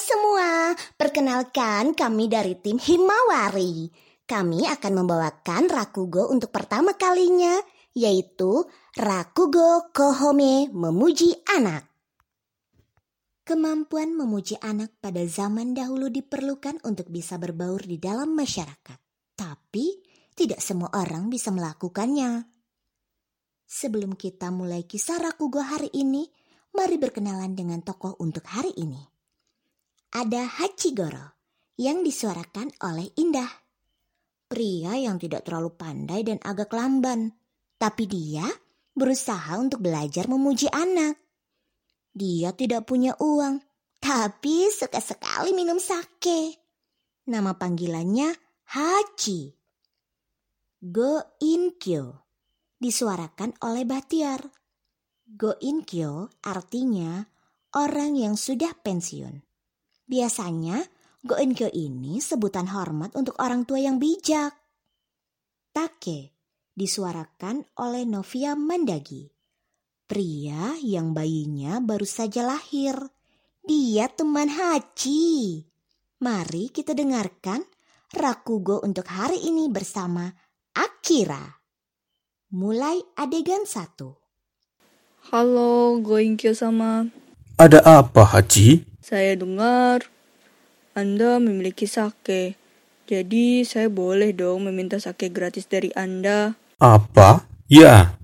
semua, perkenalkan kami dari tim Himawari. Kami akan membawakan Rakugo untuk pertama kalinya, yaitu Rakugo Kohome Memuji Anak. Kemampuan memuji anak pada zaman dahulu diperlukan untuk bisa berbaur di dalam masyarakat. Tapi tidak semua orang bisa melakukannya. Sebelum kita mulai kisah Rakugo hari ini, mari berkenalan dengan tokoh untuk hari ini ada Hachigoro yang disuarakan oleh Indah. Pria yang tidak terlalu pandai dan agak lamban, tapi dia berusaha untuk belajar memuji anak. Dia tidak punya uang, tapi suka sekali minum sake. Nama panggilannya Hachi. Go Inkyo disuarakan oleh Batiar. Go Inkyo artinya orang yang sudah pensiun. Biasanya, Goenkyo ini sebutan hormat untuk orang tua yang bijak. Take disuarakan oleh Novia Mandagi. Pria yang bayinya baru saja lahir. Dia teman Haji. Mari kita dengarkan Rakugo untuk hari ini bersama Akira. Mulai adegan satu. Halo, Goinkyo sama. Ada apa, Haji? Saya dengar Anda memiliki sake. Jadi saya boleh dong meminta sake gratis dari Anda. Apa? Ya,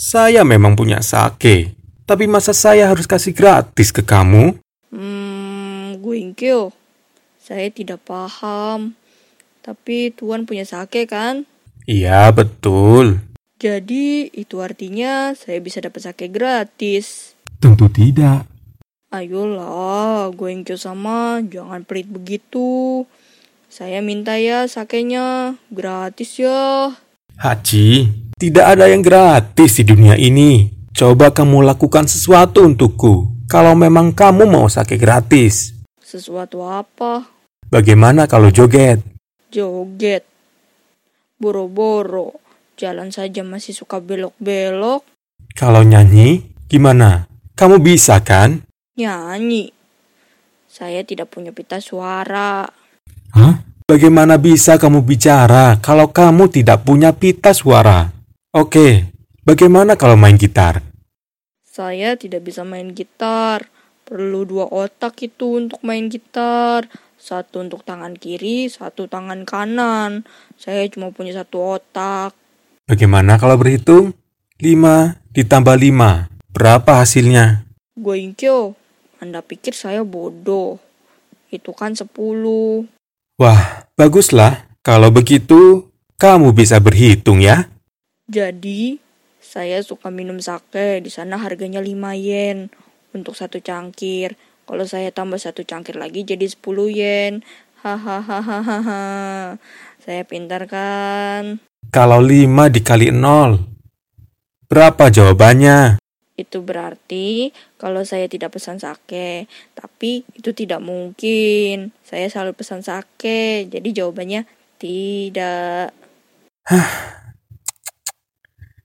saya memang punya sake. Tapi masa saya harus kasih gratis ke kamu? Hmm, Guinkyo. Saya tidak paham. Tapi Tuan punya sake kan? Iya, betul. Jadi itu artinya saya bisa dapat sake gratis. Tentu tidak. Ayolah, Goengkyo sama, jangan pelit begitu. Saya minta ya sakenya, gratis ya. Haji, tidak ada yang gratis di dunia ini. Coba kamu lakukan sesuatu untukku. Kalau memang kamu mau sake gratis. Sesuatu apa? Bagaimana kalau joget? Joget. Boro-boro. Jalan saja masih suka belok-belok. Kalau nyanyi, gimana? Kamu bisa kan? Nyanyi. Saya tidak punya pita suara. Hah? Bagaimana bisa kamu bicara kalau kamu tidak punya pita suara? Oke, bagaimana kalau main gitar? Saya tidak bisa main gitar. Perlu dua otak itu untuk main gitar. Satu untuk tangan kiri, satu tangan kanan. Saya cuma punya satu otak. Bagaimana kalau berhitung? 5 ditambah 5. Berapa hasilnya? Goinkyo, anda pikir saya bodoh? Itu kan 10. Wah, baguslah. Kalau begitu, kamu bisa berhitung ya. Jadi, saya suka minum sake. Di sana harganya 5 yen untuk satu cangkir. Kalau saya tambah satu cangkir lagi jadi 10 yen. Hahaha. Saya pintar kan? Kalau 5 dikali 0, berapa jawabannya? Itu berarti kalau saya tidak pesan sake, tapi itu tidak mungkin. Saya selalu pesan sake, jadi jawabannya tidak.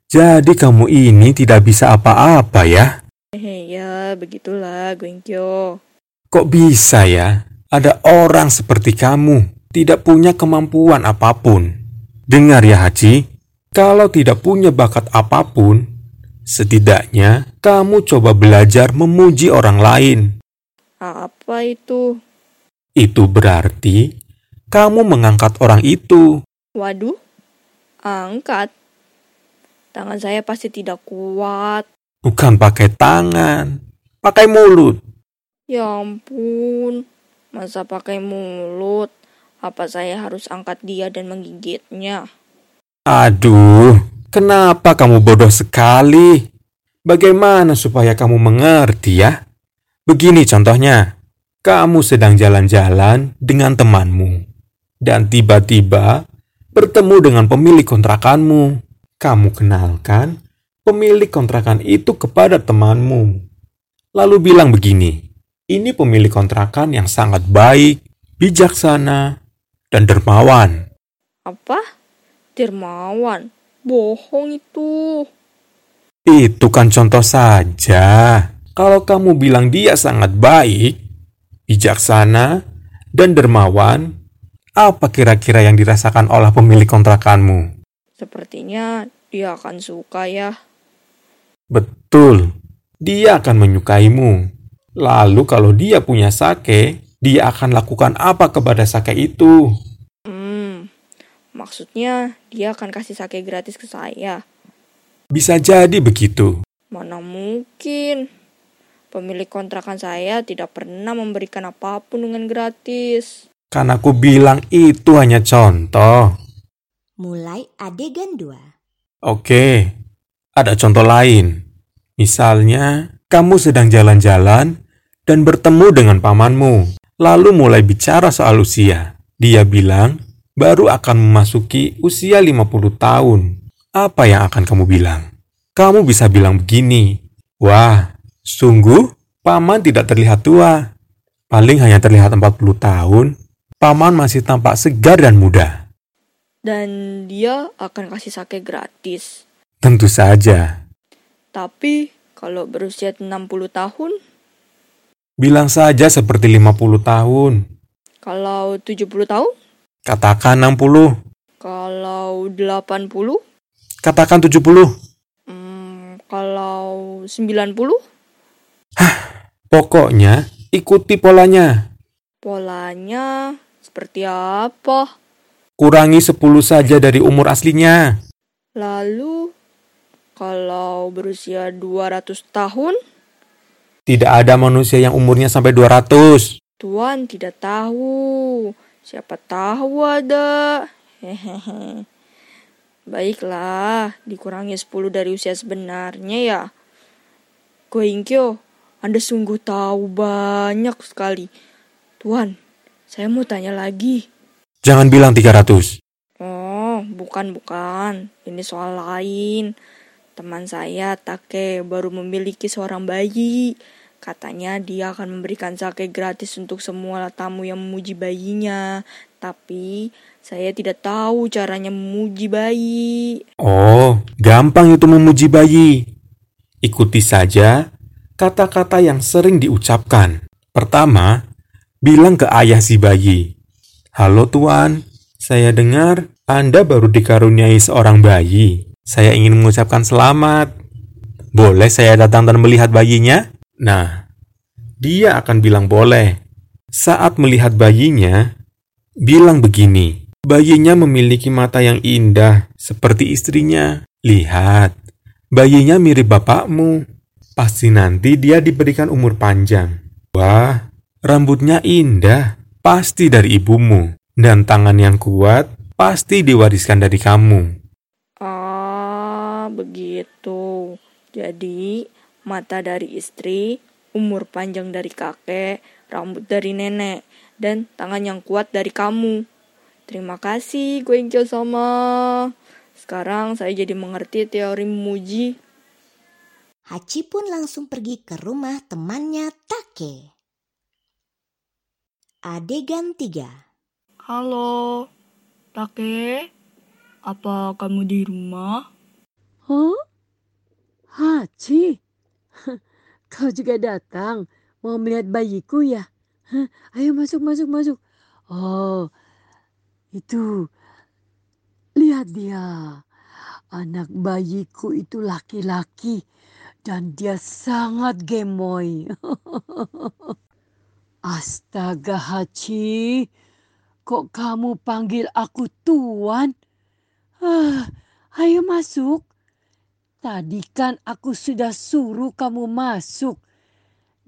Jadi kamu ini tidak bisa apa-apa ya? Ya begitulah Gwenkyo. Kok bisa ya? Ada orang seperti kamu, tidak punya kemampuan apa pun. Dengar ya Haji, kalau tidak punya bakat apa pun, Setidaknya kamu coba belajar memuji orang lain. Apa itu? Itu berarti kamu mengangkat orang itu. Waduh, angkat. Tangan saya pasti tidak kuat. Bukan pakai tangan, pakai mulut. Ya ampun, masa pakai mulut? Apa saya harus angkat dia dan menggigitnya? Aduh, Kenapa kamu bodoh sekali? Bagaimana supaya kamu mengerti ya? Begini contohnya, kamu sedang jalan-jalan dengan temanmu, dan tiba-tiba bertemu dengan pemilik kontrakanmu. Kamu kenalkan pemilik kontrakan itu kepada temanmu. Lalu bilang begini, ini pemilik kontrakan yang sangat baik, bijaksana, dan dermawan. Apa? Dermawan? Bohong itu. Itu kan contoh saja. Kalau kamu bilang dia sangat baik, bijaksana, dan dermawan, apa kira-kira yang dirasakan oleh pemilik kontrakanmu? Sepertinya dia akan suka ya. Betul, dia akan menyukaimu. Lalu kalau dia punya sake, dia akan lakukan apa kepada sake itu? Maksudnya dia akan kasih sake gratis ke saya. Bisa jadi begitu. Mana mungkin. Pemilik kontrakan saya tidak pernah memberikan apa pun dengan gratis. Kan aku bilang itu hanya contoh. Mulai adegan 2. Oke, ada contoh lain. Misalnya, kamu sedang jalan-jalan dan bertemu dengan pamanmu, lalu mulai bicara soal usia. Dia bilang, baru akan memasuki usia 50 tahun. Apa yang akan kamu bilang? Kamu bisa bilang begini, Wah, sungguh paman tidak terlihat tua. Paling hanya terlihat 40 tahun. Paman masih tampak segar dan muda. Dan dia akan kasih sake gratis. Tentu saja. Tapi kalau berusia 60 tahun, Bilang saja seperti 50 tahun. kalau 70 tahun, Katakan 60. kalau 80, Katakan 70. hmm, kalau 90, Pokoknya ikuti polanya. polanya seperti apa? Kurangi 10 saja dari umur aslinya. Lalu kalau berusia 200 tahun, Tidak ada manusia yang umurnya sampai 200. Tuan tidak tahu. Siapa tahu ada. Hehehe. Baiklah, dikurangi 10 dari usia sebenarnya ya. Goingkyo, Anda sungguh tahu banyak sekali. Tuan, saya mau tanya lagi. Jangan bilang 300. Oh, bukan bukan. Ini soal lain. Teman saya Take baru memiliki seorang bayi. Katanya dia akan memberikan sake gratis untuk semua tamu yang memuji bayinya. Tapi saya tidak tahu caranya memuji bayi. Oh, gampang itu memuji bayi. Ikuti saja kata-kata yang sering diucapkan. Pertama, bilang ke ayah si bayi. Halo tuan, saya dengar Anda baru dikaruniai seorang bayi. Saya ingin mengucapkan selamat. Boleh saya datang dan melihat bayinya? Nah, dia akan bilang boleh. Saat melihat bayinya, bilang begini. Bayinya memiliki mata yang indah, seperti istrinya. Lihat, bayinya mirip bapakmu. Pasti nanti dia diberikan umur panjang. Wah, rambutnya indah, pasti dari ibumu. Dan tangan yang kuat, pasti diwariskan dari kamu. Ah, begitu. Jadi, mata dari istri, umur panjang dari kakek, rambut dari nenek, dan tangan yang kuat dari kamu. Terima kasih, Goengkyo sama. Sekarang saya jadi mengerti teori memuji. Hachi pun langsung pergi ke rumah temannya Take. Adegan 3. Halo, Take. Apa kamu di rumah? Hah? Hachi? Kau juga datang mau melihat bayiku ya? Hah? Ayo masuk, masuk, masuk. Oh, itu. Lihat dia. Anak bayiku itu laki-laki dan dia sangat gemoy. Astaga Hachi, kok kamu panggil aku tuan? Ah, ayo masuk. Tadi kan aku sudah suruh kamu masuk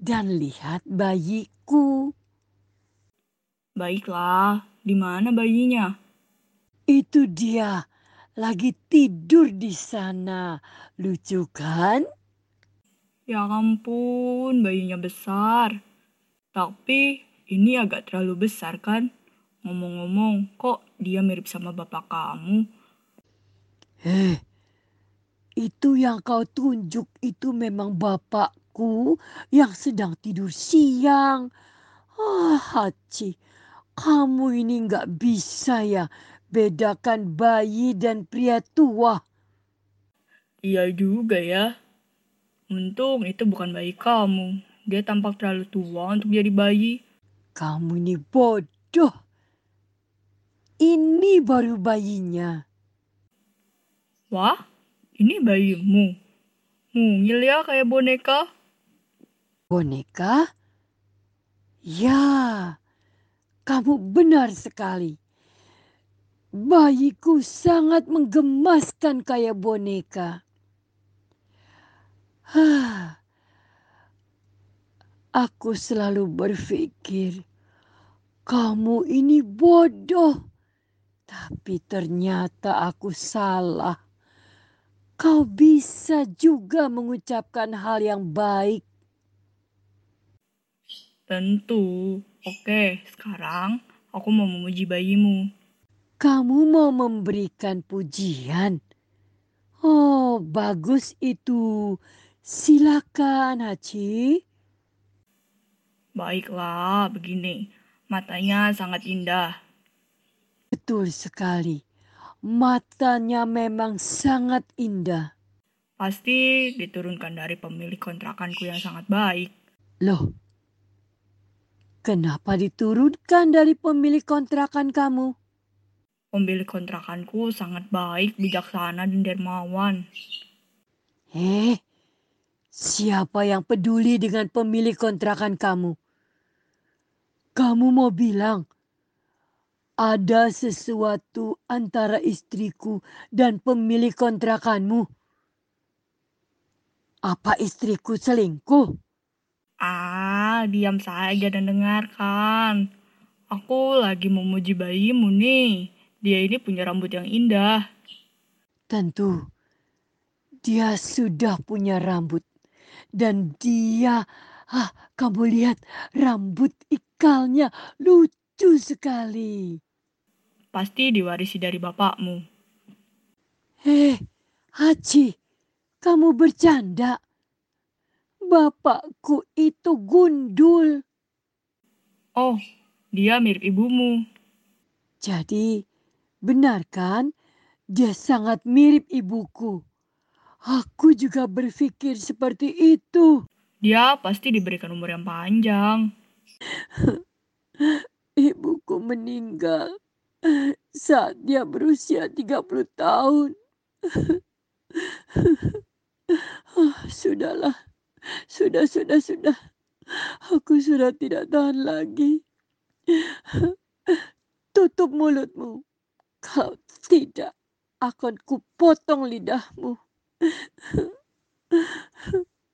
dan lihat bayiku. Baiklah, di mana bayinya? Itu dia lagi tidur di sana. Lucu kan? Ya ampun, bayinya besar. Tapi ini agak terlalu besar kan? Ngomong-ngomong, kok dia mirip sama bapak kamu? Eh, itu yang kau tunjuk itu memang bapakku yang sedang tidur siang. Ah, Hachi, kamu ini nggak bisa ya bedakan bayi dan pria tua. Iya juga ya. Untung itu bukan bayi kamu. Dia tampak terlalu tua untuk jadi bayi. Kamu ini bodoh. Ini baru bayinya. Wah, ini bayimu. Mungil ya kayak boneka. Boneka? Ya, kamu benar sekali. Bayiku sangat menggemaskan kayak boneka. Hah. Aku selalu berpikir, kamu ini bodoh. Tapi ternyata aku salah. Kau bisa juga mengucapkan hal yang baik. Tentu. Oke, sekarang aku mau memuji bayimu. Kamu mau memberikan pujian? Oh, bagus itu. Silakan, Haji. Baiklah, begini. Matanya sangat indah. Betul sekali. Matanya memang sangat indah. Pasti diturunkan dari pemilik kontrakanku yang sangat baik. Loh, kenapa diturunkan dari pemilik kontrakan kamu? Pemilik kontrakanku sangat baik, bijaksana, dan dermawan. Eh, siapa yang peduli dengan pemilik kontrakan kamu? Kamu mau bilang ada sesuatu antara istriku dan pemilik kontrakanmu? Apa istriku selingkuh? Ah, diam saja dan dengarkan. Aku lagi memuji bayimu nih. Dia ini punya rambut yang indah. Tentu, dia sudah punya rambut. Dan dia, ah, kamu lihat rambut ikalnya lucu sekali. Pasti diwarisi dari bapakmu. Eh, Haji, kamu bercanda. Bapakku itu gundul. Oh, dia mirip ibumu. Jadi, benar kan? Dia sangat mirip ibuku. Aku juga berpikir seperti itu. Dia pasti diberikan umur yang panjang. Ibuku meninggal saat dia berusia 30 tahun. Ah, Sudahlah, sudah, sudah, sudah. Aku sudah tidak tahan lagi. Tutup mulutmu. Kau tidak akan kupotong lidahmu.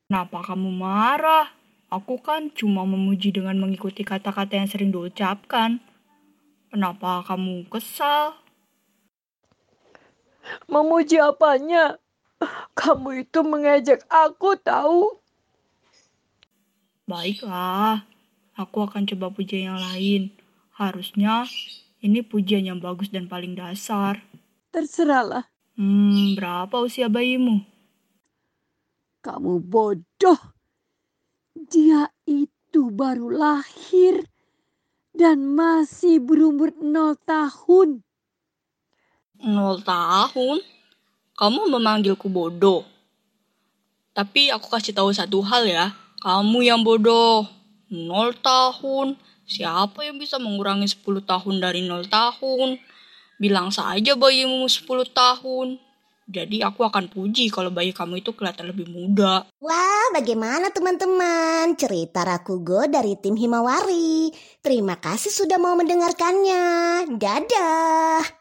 Kenapa kamu marah? Aku kan cuma memuji dengan mengikuti kata-kata yang sering diucapkan. Kenapa kamu kesal? Memuji apanya? Kamu itu mengejek aku tahu. Baiklah, aku akan coba pujian yang lain. Harusnya ini pujian yang bagus dan paling dasar. Terserahlah. Hmm, berapa usia bayimu? Kamu bodoh. Dia itu baru lahir dan masih berumur nol tahun. Nol tahun? Kamu memanggilku bodoh. Tapi aku kasih tahu satu hal ya. Kamu yang bodoh. Nol tahun. Siapa yang bisa mengurangi 10 tahun dari nol tahun? Bilang saja bayimu 10 tahun. Jadi aku akan puji kalau bayi kamu itu kelihatan lebih muda. Wah, bagaimana teman-teman? Cerita Rakugo dari tim Himawari. Terima kasih sudah mau mendengarkannya. Dadah.